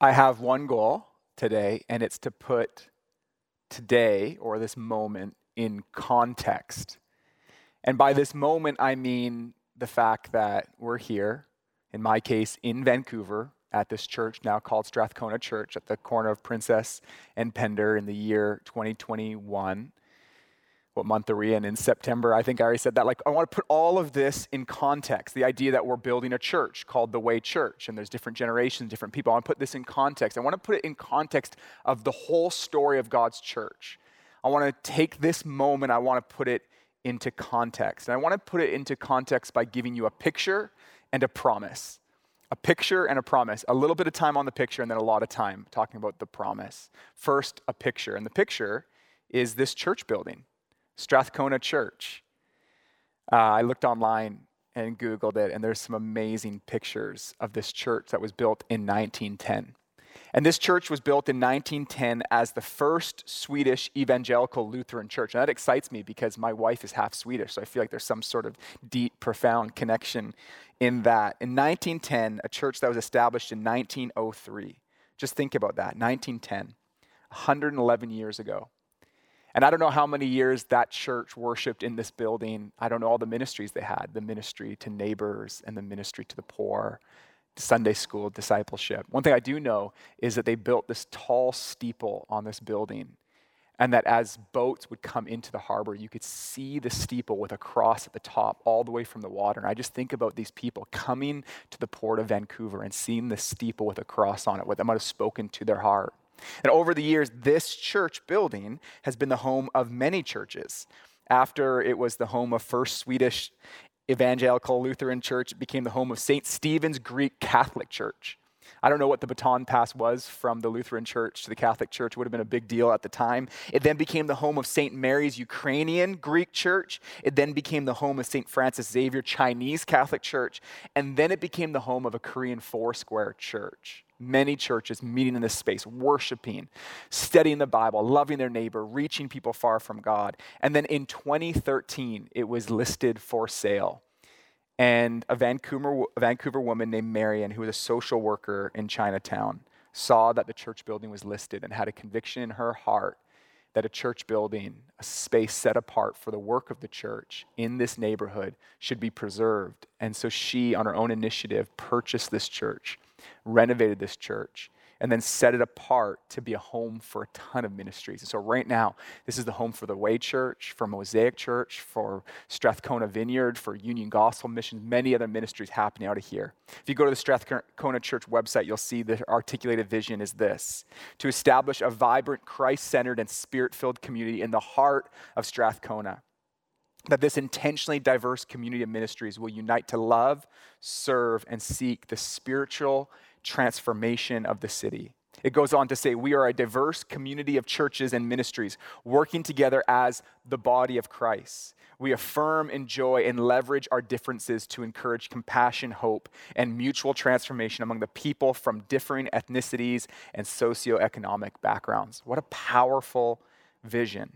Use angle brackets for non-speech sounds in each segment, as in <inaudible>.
I have one goal today, and it's to put today or this moment in context. And by this moment, I mean the fact that we're here, in my case, in Vancouver, at this church now called Strathcona Church at the corner of Princess and Pender in the year 2021 what month are we in? In September, I think I already said that. Like, I want to put all of this in context. The idea that we're building a church called the Way Church, and there's different generations, different people. I want to put this in context. I want to put it in context of the whole story of God's church. I want to take this moment, I want to put it into context. And I want to put it into context by giving you a picture and a promise. A picture and a promise. A little bit of time on the picture and then a lot of time talking about the promise. First, a picture. And the picture is this church building. Strathcona Church. Uh, I looked online and Googled it, and there's some amazing pictures of this church that was built in 1910. And this church was built in 1910 as the first Swedish evangelical Lutheran church. And that excites me because my wife is half Swedish, so I feel like there's some sort of deep, profound connection in that. In 1910, a church that was established in 1903. Just think about that 1910, 111 years ago. And I don't know how many years that church worshiped in this building. I don't know all the ministries they had the ministry to neighbors and the ministry to the poor, Sunday school, discipleship. One thing I do know is that they built this tall steeple on this building. And that as boats would come into the harbor, you could see the steeple with a cross at the top all the way from the water. And I just think about these people coming to the port of Vancouver and seeing the steeple with a cross on it, what that might have spoken to their heart. And over the years, this church building has been the home of many churches. After it was the home of First Swedish Evangelical Lutheran Church, it became the home of St. Stephen's Greek Catholic Church. I don't know what the baton pass was from the Lutheran Church to the Catholic Church. It would have been a big deal at the time. It then became the home of St. Mary's Ukrainian Greek Church. It then became the home of St. Francis Xavier Chinese Catholic Church. And then it became the home of a Korean Foursquare Church many churches meeting in this space, worshiping, studying the Bible, loving their neighbor, reaching people far from God. And then in 2013, it was listed for sale. And a Vancouver, a Vancouver woman named Marion, who was a social worker in Chinatown, saw that the church building was listed and had a conviction in her heart that a church building, a space set apart for the work of the church in this neighborhood, should be preserved. And so she, on her own initiative, purchased this church renovated this church, and then set it apart to be a home for a ton of ministries. And so, right now, this is the home for the Way Church, for Mosaic Church, for Strathcona Vineyard, for Union Gospel Missions, many other ministries happening out of here. If you go to the Strathcona Church website, you'll see the articulated vision is this to establish a vibrant, Christ centered, and spirit filled community in the heart of Strathcona that this intentionally diverse community of ministries will unite to love, serve, and seek the spiritual transformation of the city. It goes on to say, We are a diverse community of churches and ministries working together as the body of Christ. We affirm, enjoy, and leverage our differences to encourage compassion, hope, and mutual transformation among the people from differing ethnicities and socioeconomic backgrounds. What a powerful vision.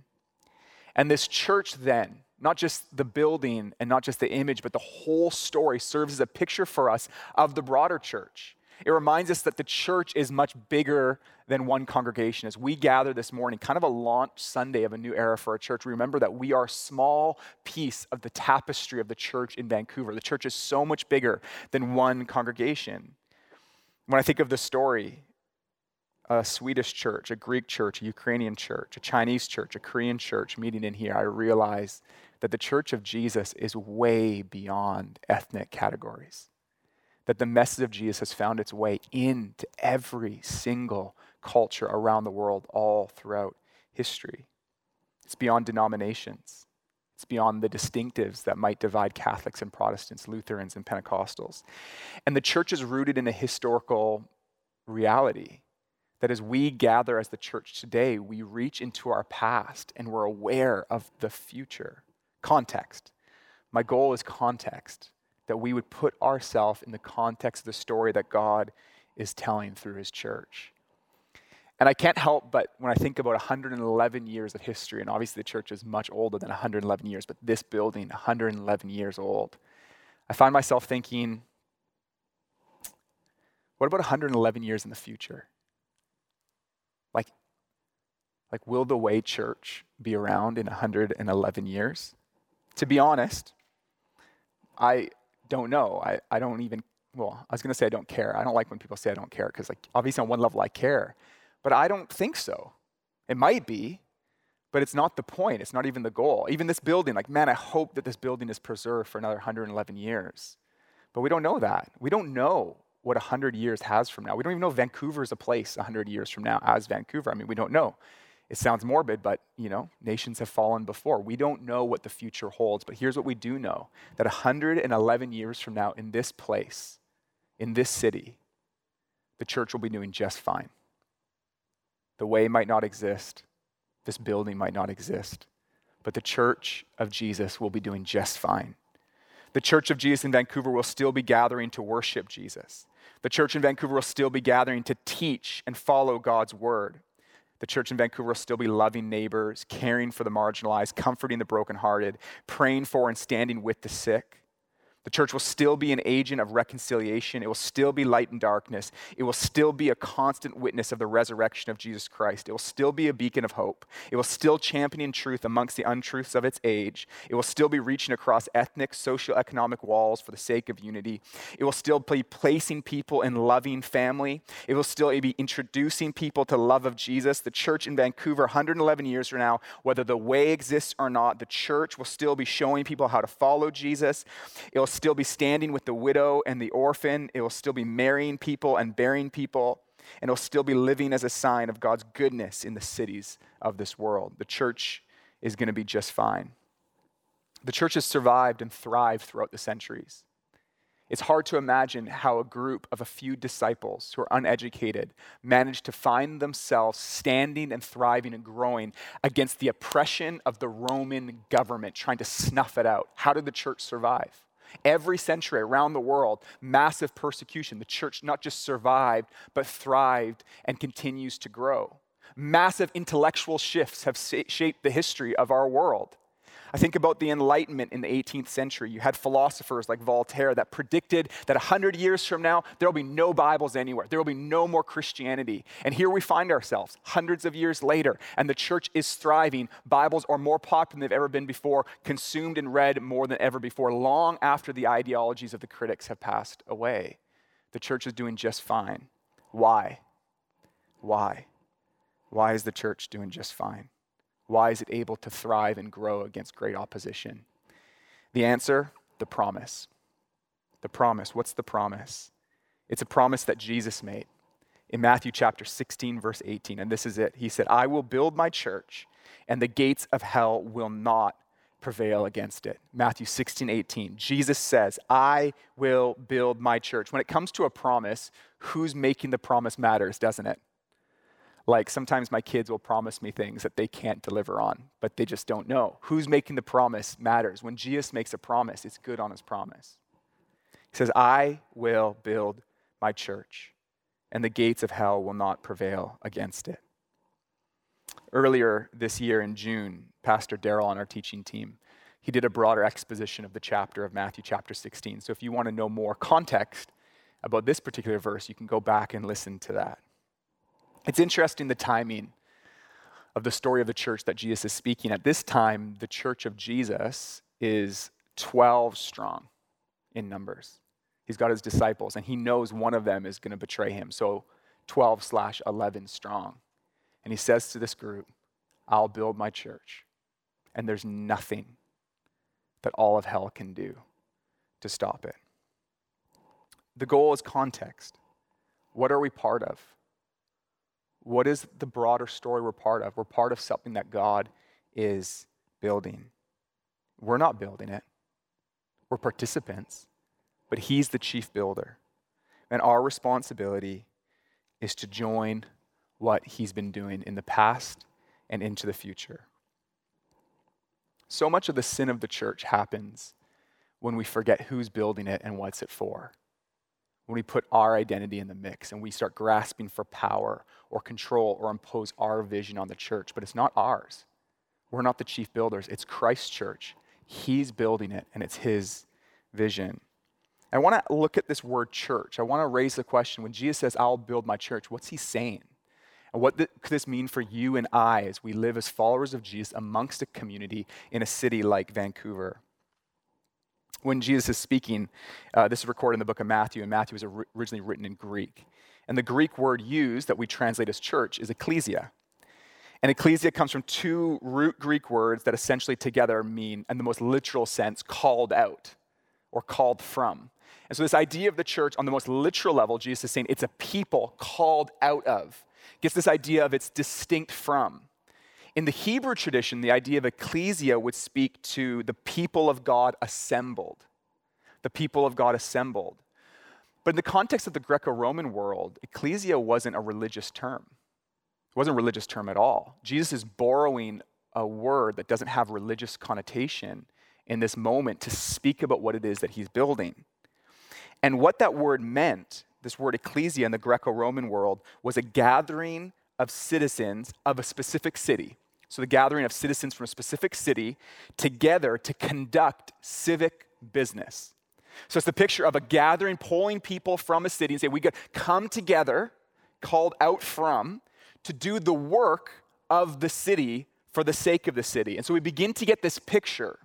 And this church then, not just the building and not just the image, but the whole story serves as a picture for us of the broader church. It reminds us that the church is much bigger than one congregation. As we gather this morning, kind of a launch Sunday of a new era for our church, remember that we are a small piece of the tapestry of the church in Vancouver. The church is so much bigger than one congregation. When I think of the story, a Swedish church, a Greek church, a Ukrainian church, a Chinese church, a Korean church meeting in here, I realize that the church of Jesus is way beyond ethnic categories. That the message of Jesus has found its way into every single culture around the world, all throughout history. It's beyond denominations. It's beyond the distinctives that might divide Catholics and Protestants, Lutherans and Pentecostals. And the church is rooted in a historical reality that as we gather as the church today, we reach into our past and we're aware of the future. Context. My goal is context, that we would put ourselves in the context of the story that God is telling through his church. And I can't help but when I think about 111 years of history, and obviously the church is much older than 111 years, but this building, 111 years old, I find myself thinking, What about 111 years in the future? Like, like will the way church be around in 111 years? To be honest, I don't know. I, I don't even, well, I was going to say I don't care. I don't like when people say I don't care because, like, obviously on one level I care, but I don't think so. It might be, but it's not the point. It's not even the goal. Even this building, like, man, I hope that this building is preserved for another 111 years. But we don't know that. We don't know what 100 years has from now. We don't even know Vancouver is a place 100 years from now as Vancouver. I mean, we don't know. It sounds morbid, but you know, nations have fallen before. We don't know what the future holds, but here's what we do know that 111 years from now in this place, in this city, the church will be doing just fine. The way might not exist, this building might not exist, but the church of Jesus will be doing just fine. The church of Jesus in Vancouver will still be gathering to worship Jesus. The church in Vancouver will still be gathering to teach and follow God's word. The church in Vancouver will still be loving neighbors, caring for the marginalized, comforting the brokenhearted, praying for and standing with the sick. The church will still be an agent of reconciliation. It will still be light in darkness. It will still be a constant witness of the resurrection of Jesus Christ. It will still be a beacon of hope. It will still champion truth amongst the untruths of its age. It will still be reaching across ethnic, social, economic walls for the sake of unity. It will still be placing people in loving family. It will still be introducing people to love of Jesus. The church in Vancouver, 111 years from now, whether the way exists or not, the church will still be showing people how to follow Jesus. It will still be standing with the widow and the orphan. It will still be marrying people and bearing people. And it will still be living as a sign of God's goodness in the cities of this world. The church is going to be just fine. The church has survived and thrived throughout the centuries. It's hard to imagine how a group of a few disciples who are uneducated managed to find themselves standing and thriving and growing against the oppression of the Roman government, trying to snuff it out. How did the church survive? Every century around the world, massive persecution. The church not just survived, but thrived and continues to grow. Massive intellectual shifts have shaped the history of our world. I think about the Enlightenment in the 18th century. You had philosophers like Voltaire that predicted that 100 years from now, there will be no Bibles anywhere. There will be no more Christianity. And here we find ourselves hundreds of years later, and the church is thriving. Bibles are more popular than they've ever been before, consumed and read more than ever before, long after the ideologies of the critics have passed away. The church is doing just fine. Why? Why? Why is the church doing just fine? Why is it able to thrive and grow against great opposition? The answer the promise. The promise. What's the promise? It's a promise that Jesus made in Matthew chapter 16, verse 18. And this is it. He said, I will build my church, and the gates of hell will not prevail against it. Matthew 16, 18. Jesus says, I will build my church. When it comes to a promise, who's making the promise matters, doesn't it? Like sometimes my kids will promise me things that they can't deliver on, but they just don't know. Who's making the promise matters. When Jesus makes a promise, it's good on his promise. He says, I will build my church, and the gates of hell will not prevail against it. Earlier this year in June, Pastor Daryl on our teaching team, he did a broader exposition of the chapter of Matthew chapter 16. So if you want to know more context about this particular verse, you can go back and listen to that. It's interesting the timing of the story of the church that Jesus is speaking. At this time, the church of Jesus is 12 strong in numbers. He's got his disciples, and he knows one of them is going to betray him. So 12 slash 11 strong. And he says to this group, I'll build my church. And there's nothing that all of hell can do to stop it. The goal is context. What are we part of? What is the broader story we're part of? We're part of something that God is building. We're not building it, we're participants, but He's the chief builder. And our responsibility is to join what He's been doing in the past and into the future. So much of the sin of the church happens when we forget who's building it and what's it for when we put our identity in the mix and we start grasping for power or control or impose our vision on the church, but it's not ours. We're not the chief builders, it's Christ's church. He's building it, and it's His vision. I want to look at this word church. I want to raise the question when Jesus says, I'll build my church, what's he saying? And what could this mean for you and I as we live as followers of Jesus amongst a community in a city like Vancouver? When Jesus is speaking, uh, this is recorded in the book of Matthew, and Matthew was originally written in Greek. And the Greek word used that we translate as church is ecclesia. And ecclesia comes from two root Greek words that essentially together mean, in the most literal sense, called out or called from. And so, this idea of the church on the most literal level, Jesus is saying it's a people called out of, gets this idea of it's distinct from. In the Hebrew tradition, the idea of ecclesia would speak to the people of God assembled. The people of God assembled. But in the context of the Greco Roman world, ecclesia wasn't a religious term. It wasn't a religious term at all. Jesus is borrowing a word that doesn't have religious connotation in this moment to speak about what it is that he's building. And what that word meant, this word ecclesia in the Greco Roman world, was a gathering of citizens of a specific city. So, the gathering of citizens from a specific city together to conduct civic business. So, it's the picture of a gathering, pulling people from a city and say, We got come together, called out from, to do the work of the city for the sake of the city. And so, we begin to get this picture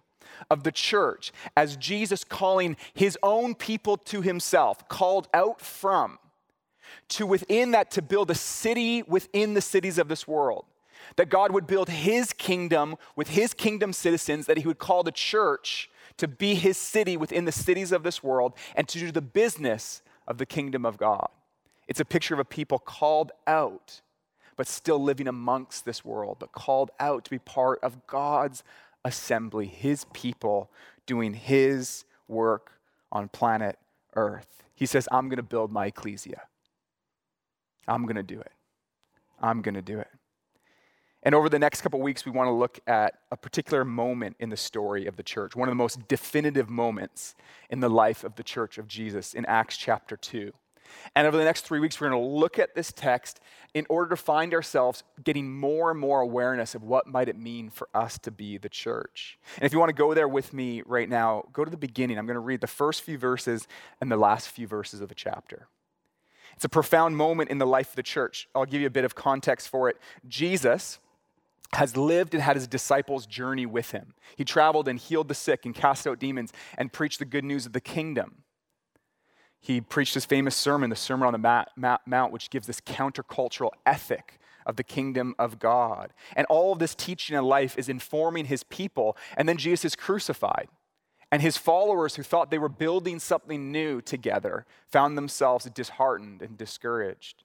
of the church as Jesus calling his own people to himself, called out from, to within that to build a city within the cities of this world. That God would build his kingdom with his kingdom citizens, that he would call the church to be his city within the cities of this world and to do the business of the kingdom of God. It's a picture of a people called out, but still living amongst this world, but called out to be part of God's assembly, his people doing his work on planet Earth. He says, I'm going to build my ecclesia. I'm going to do it. I'm going to do it. And over the next couple weeks, we want to look at a particular moment in the story of the church, one of the most definitive moments in the life of the church of Jesus in Acts chapter 2. And over the next three weeks, we're going to look at this text in order to find ourselves getting more and more awareness of what might it mean for us to be the church. And if you want to go there with me right now, go to the beginning. I'm going to read the first few verses and the last few verses of the chapter. It's a profound moment in the life of the church. I'll give you a bit of context for it. Jesus has lived and had his disciples journey with him. He traveled and healed the sick and cast out demons and preached the good news of the kingdom. He preached his famous sermon, the Sermon on the Mount, which gives this countercultural ethic of the kingdom of God. And all of this teaching and life is informing his people. And then Jesus is crucified. And his followers, who thought they were building something new together, found themselves disheartened and discouraged.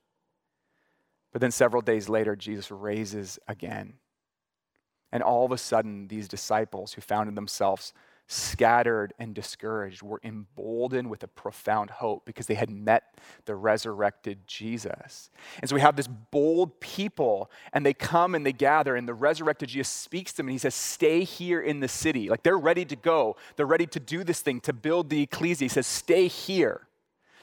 But then several days later, Jesus raises again. And all of a sudden, these disciples who found themselves scattered and discouraged were emboldened with a profound hope because they had met the resurrected Jesus. And so we have this bold people, and they come and they gather, and the resurrected Jesus speaks to them, and he says, Stay here in the city. Like they're ready to go, they're ready to do this thing, to build the ecclesia. He says, Stay here.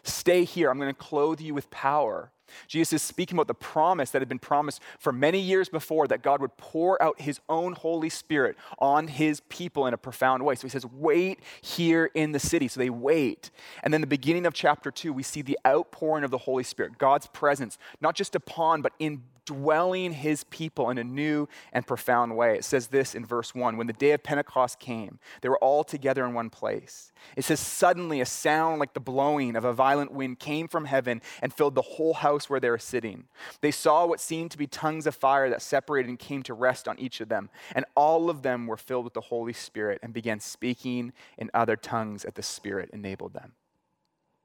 Stay here. I'm going to clothe you with power. Jesus is speaking about the promise that had been promised for many years before that God would pour out his own Holy Spirit on his people in a profound way. So he says, Wait here in the city. So they wait. And then the beginning of chapter two, we see the outpouring of the Holy Spirit, God's presence, not just upon, but in dwelling his people in a new and profound way. It says this in verse 1 When the day of Pentecost came, they were all together in one place. It says, Suddenly a sound like the blowing of a violent wind came from heaven and filled the whole house where they were sitting. They saw what seemed to be tongues of fire that separated and came to rest on each of them. And all of them were filled with the Holy Spirit and began speaking in other tongues as the Spirit enabled them.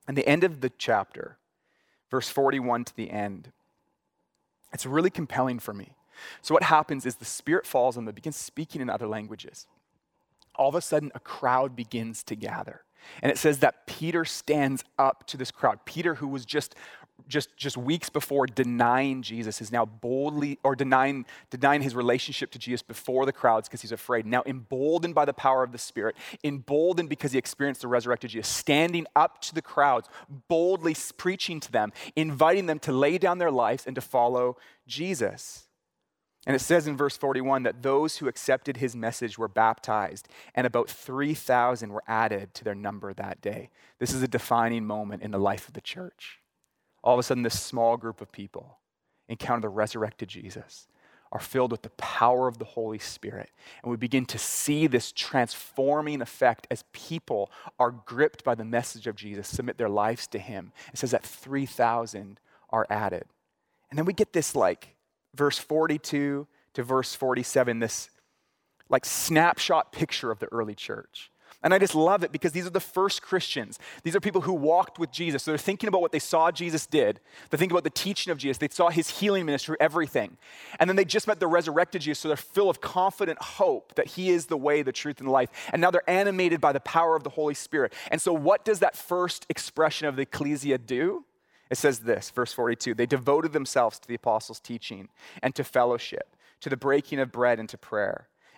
And the end of the chapter, verse 41 to the end, it's really compelling for me. So, what happens is the Spirit falls on them, begins speaking in other languages. All of a sudden, a crowd begins to gather. And it says that Peter stands up to this crowd. Peter, who was just just, just weeks before denying Jesus is now boldly, or denying, denying his relationship to Jesus before the crowds because he's afraid. Now, emboldened by the power of the Spirit, emboldened because he experienced the resurrected Jesus, standing up to the crowds, boldly preaching to them, inviting them to lay down their lives and to follow Jesus. And it says in verse 41 that those who accepted his message were baptized, and about 3,000 were added to their number that day. This is a defining moment in the life of the church. All of a sudden, this small group of people encounter the resurrected Jesus, are filled with the power of the Holy Spirit, and we begin to see this transforming effect as people are gripped by the message of Jesus, submit their lives to him. It says that 3,000 are added. And then we get this like verse 42 to verse 47, this like snapshot picture of the early church. And I just love it because these are the first Christians. These are people who walked with Jesus. So they're thinking about what they saw Jesus did. They think about the teaching of Jesus. They saw his healing ministry, everything. And then they just met the resurrected Jesus. So they're full of confident hope that he is the way, the truth, and the life. And now they're animated by the power of the Holy Spirit. And so, what does that first expression of the ecclesia do? It says this, verse 42 They devoted themselves to the apostles' teaching and to fellowship, to the breaking of bread and to prayer.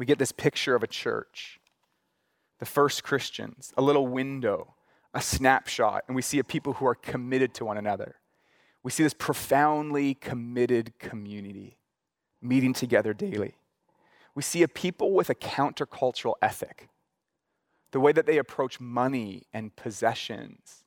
We get this picture of a church, the first Christians, a little window, a snapshot, and we see a people who are committed to one another we see this profoundly committed community meeting together daily. We see a people with a countercultural ethic. The way that they approach money and possessions,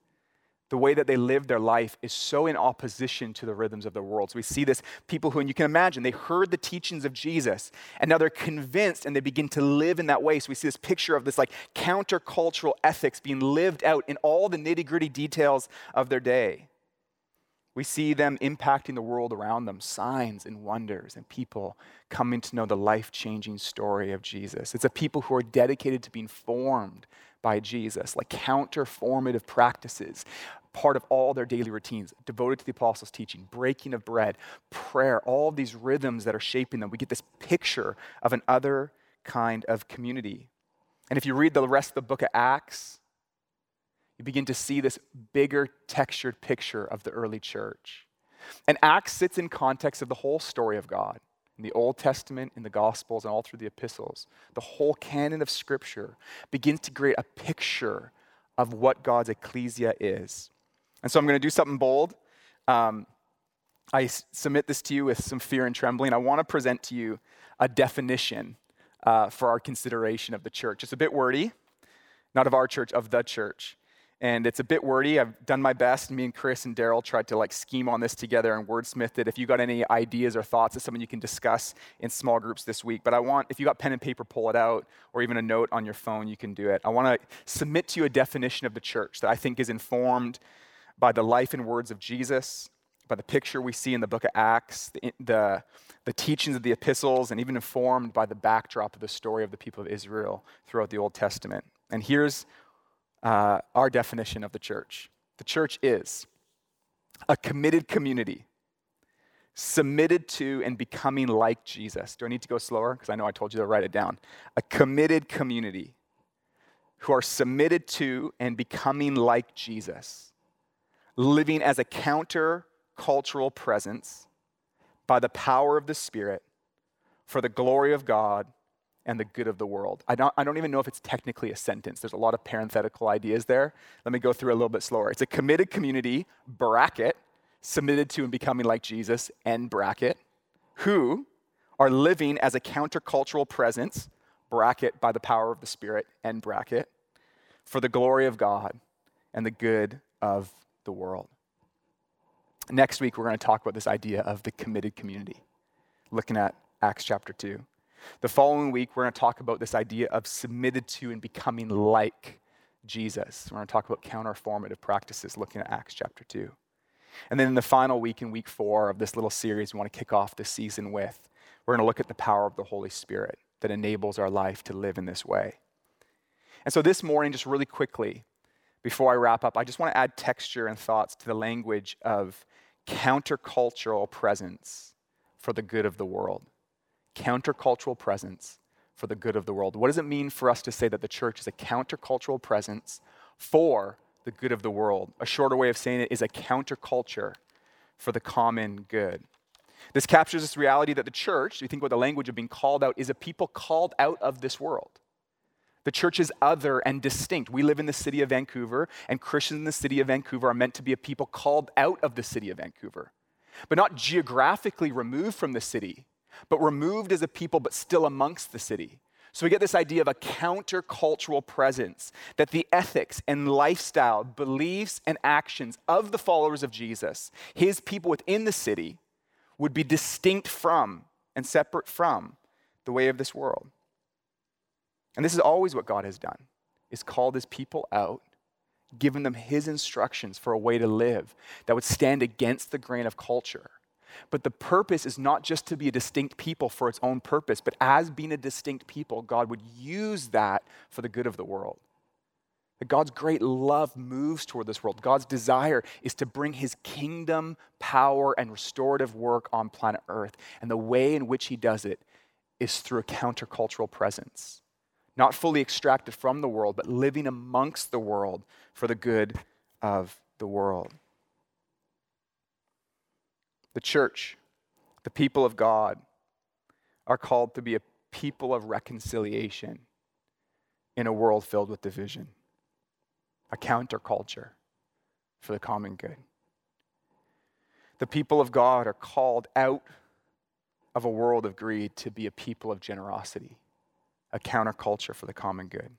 the way that they live their life is so in opposition to the rhythms of the world. So we see this people who, and you can imagine, they heard the teachings of Jesus, and now they're convinced and they begin to live in that way. So we see this picture of this like countercultural ethics being lived out in all the nitty gritty details of their day. We see them impacting the world around them, signs and wonders, and people coming to know the life changing story of Jesus. It's a people who are dedicated to being formed by Jesus, like counter-formative practices, part of all their daily routines, devoted to the apostles' teaching, breaking of bread, prayer, all of these rhythms that are shaping them. We get this picture of an other kind of community. And if you read the rest of the book of Acts, you begin to see this bigger textured picture of the early church. And Acts sits in context of the whole story of God in the Old Testament, in the Gospels, and all through the epistles. The whole canon of Scripture begins to create a picture of what God's ecclesia is. And so I'm going to do something bold. Um, I submit this to you with some fear and trembling. I want to present to you a definition uh, for our consideration of the church. It's a bit wordy, not of our church, of the church and it's a bit wordy. I've done my best. Me and Chris and Daryl tried to like scheme on this together and wordsmith it. If you got any ideas or thoughts, it's something you can discuss in small groups this week. But I want, if you got pen and paper, pull it out, or even a note on your phone, you can do it. I want to submit to you a definition of the church that I think is informed by the life and words of Jesus, by the picture we see in the book of Acts, the, the, the teachings of the epistles, and even informed by the backdrop of the story of the people of Israel throughout the Old Testament. And here's uh, our definition of the church the church is a committed community submitted to and becoming like Jesus. Do I need to go slower? Because I know I told you to write it down. A committed community who are submitted to and becoming like Jesus, living as a counter cultural presence by the power of the Spirit for the glory of God and the good of the world. I don't, I don't even know if it's technically a sentence. There's a lot of parenthetical ideas there. Let me go through a little bit slower. It's a committed community, bracket, submitted to and becoming like Jesus, end bracket, who are living as a countercultural presence, bracket, by the power of the Spirit, end bracket, for the glory of God and the good of the world. Next week, we're going to talk about this idea of the committed community, looking at Acts chapter 2. The following week, we're going to talk about this idea of submitted to and becoming like Jesus. We're going to talk about counterformative practices, looking at Acts chapter 2. And then in the final week, in week four of this little series we want to kick off this season with, we're going to look at the power of the Holy Spirit that enables our life to live in this way. And so this morning, just really quickly, before I wrap up, I just want to add texture and thoughts to the language of countercultural presence for the good of the world countercultural presence for the good of the world. What does it mean for us to say that the church is a countercultural presence for the good of the world? A shorter way of saying it is a counterculture for the common good. This captures this reality that the church, you think about the language of being called out, is a people called out of this world. The church is other and distinct. We live in the city of Vancouver, and Christians in the city of Vancouver are meant to be a people called out of the city of Vancouver, but not geographically removed from the city, but removed as a people, but still amongst the city. So we get this idea of a countercultural presence, that the ethics and lifestyle, beliefs, and actions of the followers of Jesus, his people within the city, would be distinct from and separate from the way of this world. And this is always what God has done, is called his people out, given them his instructions for a way to live that would stand against the grain of culture. But the purpose is not just to be a distinct people for its own purpose, but as being a distinct people, God would use that for the good of the world. That God's great love moves toward this world. God's desire is to bring his kingdom, power, and restorative work on planet Earth. And the way in which he does it is through a countercultural presence not fully extracted from the world, but living amongst the world for the good of the world. The church, the people of God, are called to be a people of reconciliation in a world filled with division, a counterculture for the common good. The people of God are called out of a world of greed to be a people of generosity a counterculture for the common good.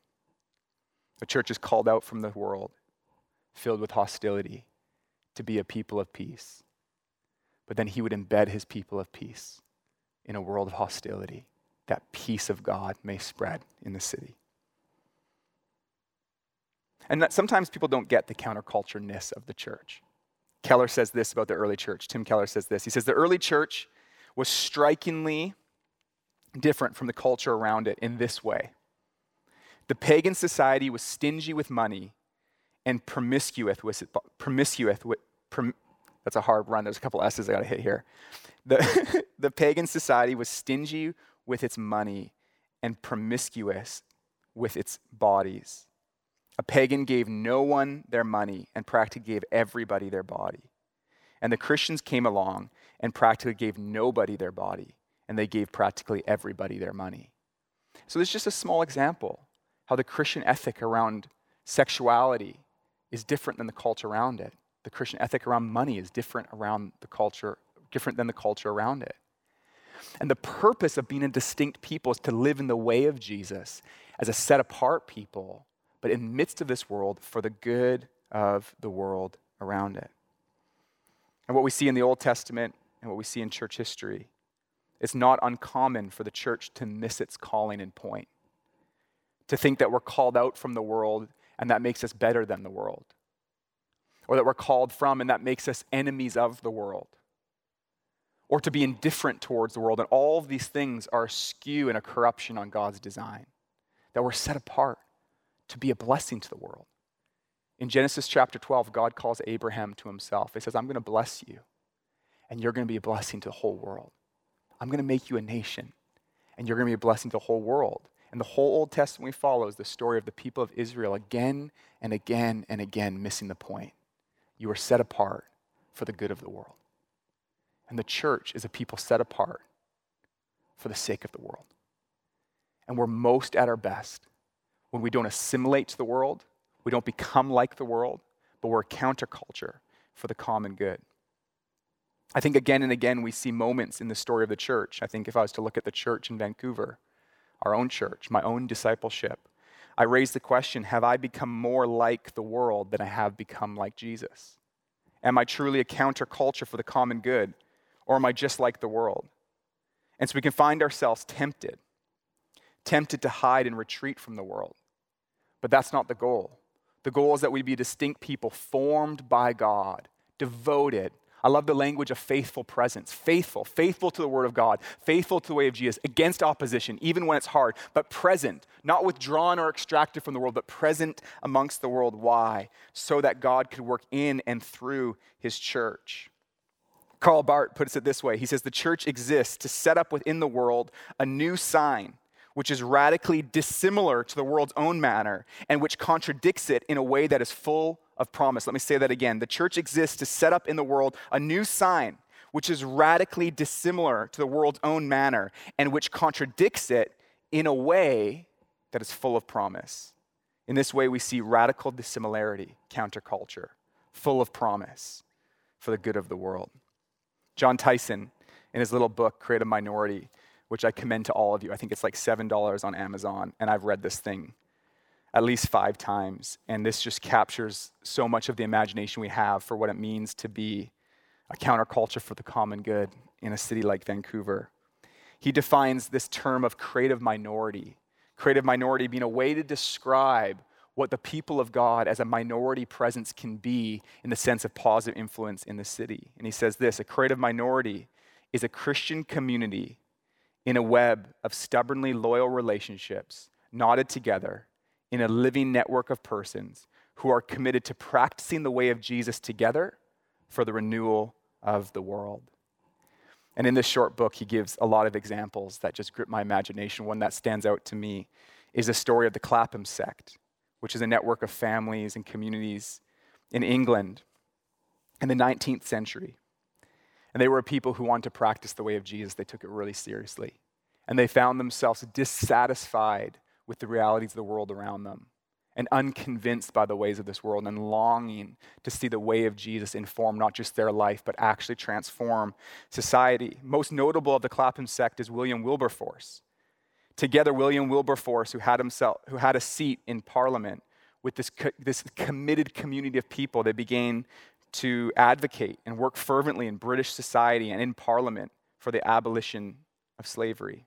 The church is called out from the world, filled with hostility, to be a people of peace. But then he would embed his people of peace in a world of hostility, that peace of God may spread in the city. And that sometimes people don't get the countercultureness of the church. Keller says this about the early church. Tim Keller says this. He says the early church was strikingly different from the culture around it in this way. The pagan society was stingy with money and promiscuous with promiscuous with prom, that's a hard run. There's a couple s's i got to hit here. The, <laughs> the pagan society was stingy with its money and promiscuous with its bodies. A pagan gave no one their money and practically gave everybody their body. And the christians came along and practically gave nobody their body and they gave practically everybody their money. So, this is just a small example how the Christian ethic around sexuality is different than the culture around it. The Christian ethic around money is different around the culture, different than the culture around it. And the purpose of being a distinct people is to live in the way of Jesus as a set apart people, but in the midst of this world for the good of the world around it. And what we see in the Old Testament and what we see in church history it's not uncommon for the church to miss its calling and point, to think that we're called out from the world and that makes us better than the world, or that we're called from and that makes us enemies of the world, or to be indifferent towards the world. And all of these things are askew and a corruption on God's design, that we're set apart to be a blessing to the world. In Genesis chapter 12, God calls Abraham to himself. He says, I'm going to bless you, and you're going to be a blessing to the whole world. I'm going to make you a nation, and you're going to be a blessing to the whole world. And the whole Old Testament we follow is the story of the people of Israel again and again and again missing the point. You are set apart for the good of the world. And the church is a people set apart for the sake of the world. And we're most at our best when we don't assimilate to the world, we don't become like the world, but we're a counterculture for the common good. I think again and again we see moments in the story of the church. I think if I was to look at the church in Vancouver, our own church, my own discipleship, I raise the question Have I become more like the world than I have become like Jesus? Am I truly a counterculture for the common good, or am I just like the world? And so we can find ourselves tempted, tempted to hide and retreat from the world. But that's not the goal. The goal is that we be distinct people formed by God, devoted, I love the language of faithful presence. Faithful, faithful to the word of God, faithful to the way of Jesus, against opposition, even when it's hard, but present, not withdrawn or extracted from the world, but present amongst the world. Why? So that God could work in and through his church. Karl Barth puts it this way He says, The church exists to set up within the world a new sign which is radically dissimilar to the world's own manner and which contradicts it in a way that is full of promise. Let me say that again. The church exists to set up in the world a new sign which is radically dissimilar to the world's own manner and which contradicts it in a way that is full of promise. In this way, we see radical dissimilarity, counterculture, full of promise for the good of the world. Jon Tyson, in his little book, Creative Minority, which I commend to all of you, I think it's like $7 on Amazon, and I've read this thing at least five times. And this just captures so much of the imagination we have for what it means to be a counterculture for the common good in a city like Vancouver. He defines this term of creative minority, creative minority being a way to describe what the people of God as a minority presence can be in the sense of positive influence in the city. And he says this a creative minority is a Christian community in a web of stubbornly loyal relationships knotted together in a living network of persons who are committed to practicing the way of Jesus together for the renewal of the world. And in this short book, he gives a lot of examples that just grip my imagination. One that stands out to me is the story of the Clapham sect which is a network of families and communities in England in the 19th century. And they were people who wanted to practice the way of Jesus. They took it really seriously. And they found themselves dissatisfied with the realities of the world around them and unconvinced by the ways of this world and longing to see the way of Jesus inform not just their life, but actually transform society. Most notable of the Clapham sect is William Wilberforce. Together, William Wilberforce, who had, himself, who had a seat in Parliament, with this, co- this committed community of people, they began to advocate and work fervently in British society and in Parliament for the abolition of slavery.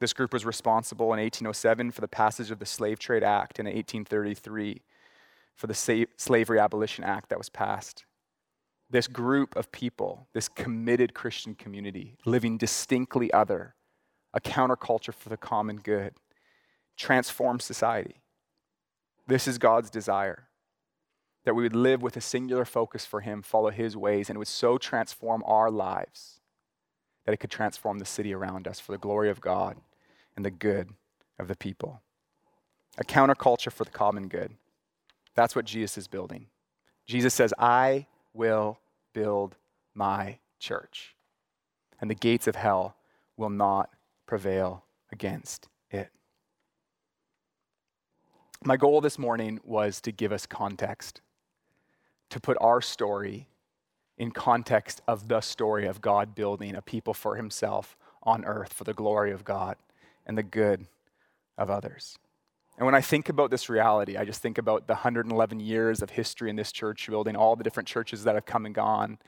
This group was responsible in 1807 for the passage of the Slave Trade Act and in 1833 for the Slavery Abolition Act that was passed. This group of people, this committed Christian community, living distinctly other, a counterculture for the common good, transform society. This is God's desire that we would live with a singular focus for Him, follow His ways, and it would so transform our lives that it could transform the city around us for the glory of God and the good of the people. A counterculture for the common good. That's what Jesus is building. Jesus says, I will build my church, and the gates of hell will not prevail against it. My goal this morning was to give us context, to put our story in context of the story of God building a people for himself on earth for the glory of God and the good of others. And when I think about this reality, I just think about the 111 years of history in this church building, all the different churches that have come and gone.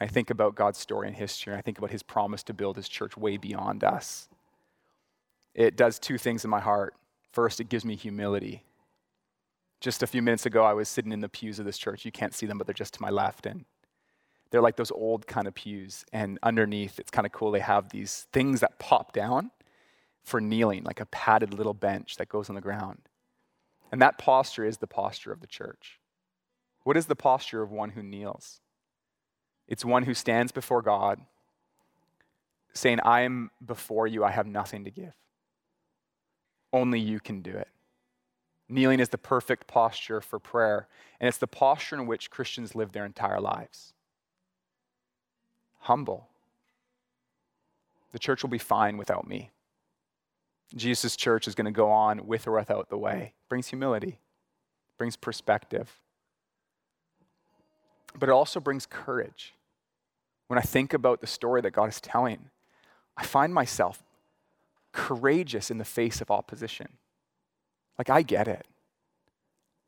I think about God's story and history, and I think about his promise to build his church way beyond us. It does two things in my heart. First, it gives me humility. Just a few minutes ago, I was sitting in the pews of this church. You can't see them, but they're just to my left. And they're like those old kind of pews. And underneath, it's kind of cool. They have these things that pop down for kneeling, like a padded little bench that goes on the ground. And that posture is the posture of the church. What is the posture of one who kneels? It's one who stands before God, saying, I am before you, I have nothing to give. Only you can do it. Kneeling is the perfect posture for prayer, and it's the posture in which Christians live their entire lives. Humble. The church will be fine without me. Jesus' church is going to go on with or without the way. It Brings humility, brings perspective, but it also brings courage when I think about the story that God is telling, I find myself courageous in the face of opposition. Like, I get it.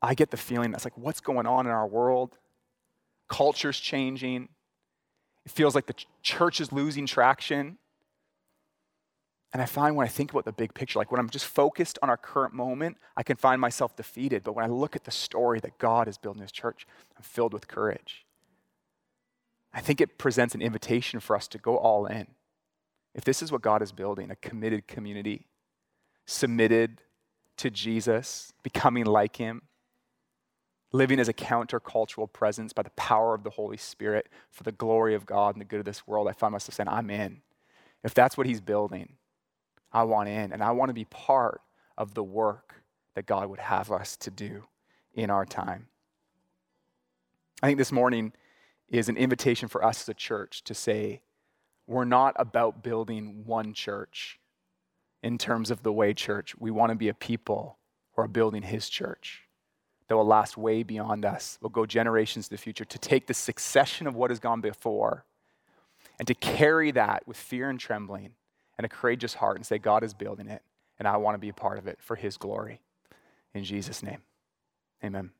I get the feeling that's like, what's going on in our world? Culture's changing. It feels like the ch- church is losing traction. And I find when I think about the big picture, like when I'm just focused on our current moment, I can find myself defeated. But when I look at the story that God is building his church, I'm filled with courage. I think it presents an invitation for us to go all in. If this is what God is building, a committed community, submitted to Jesus, becoming like him, living as a countercultural presence by the power of the Holy Spirit for the glory of God and the good of this world, I find myself saying, I'm in. If that's what He's building, I want in. And I want to be part of the work that God would have us to do in our time. I think this morning is an invitation for us as a church to say, we're not about building one church in terms of the way church. We want to be a people who are building His church that will last way beyond us, will go generations to the future, to take the succession of what has gone before and to carry that with fear and trembling and a courageous heart and say, God is building it, and I want to be a part of it for His glory. In Jesus' name, amen.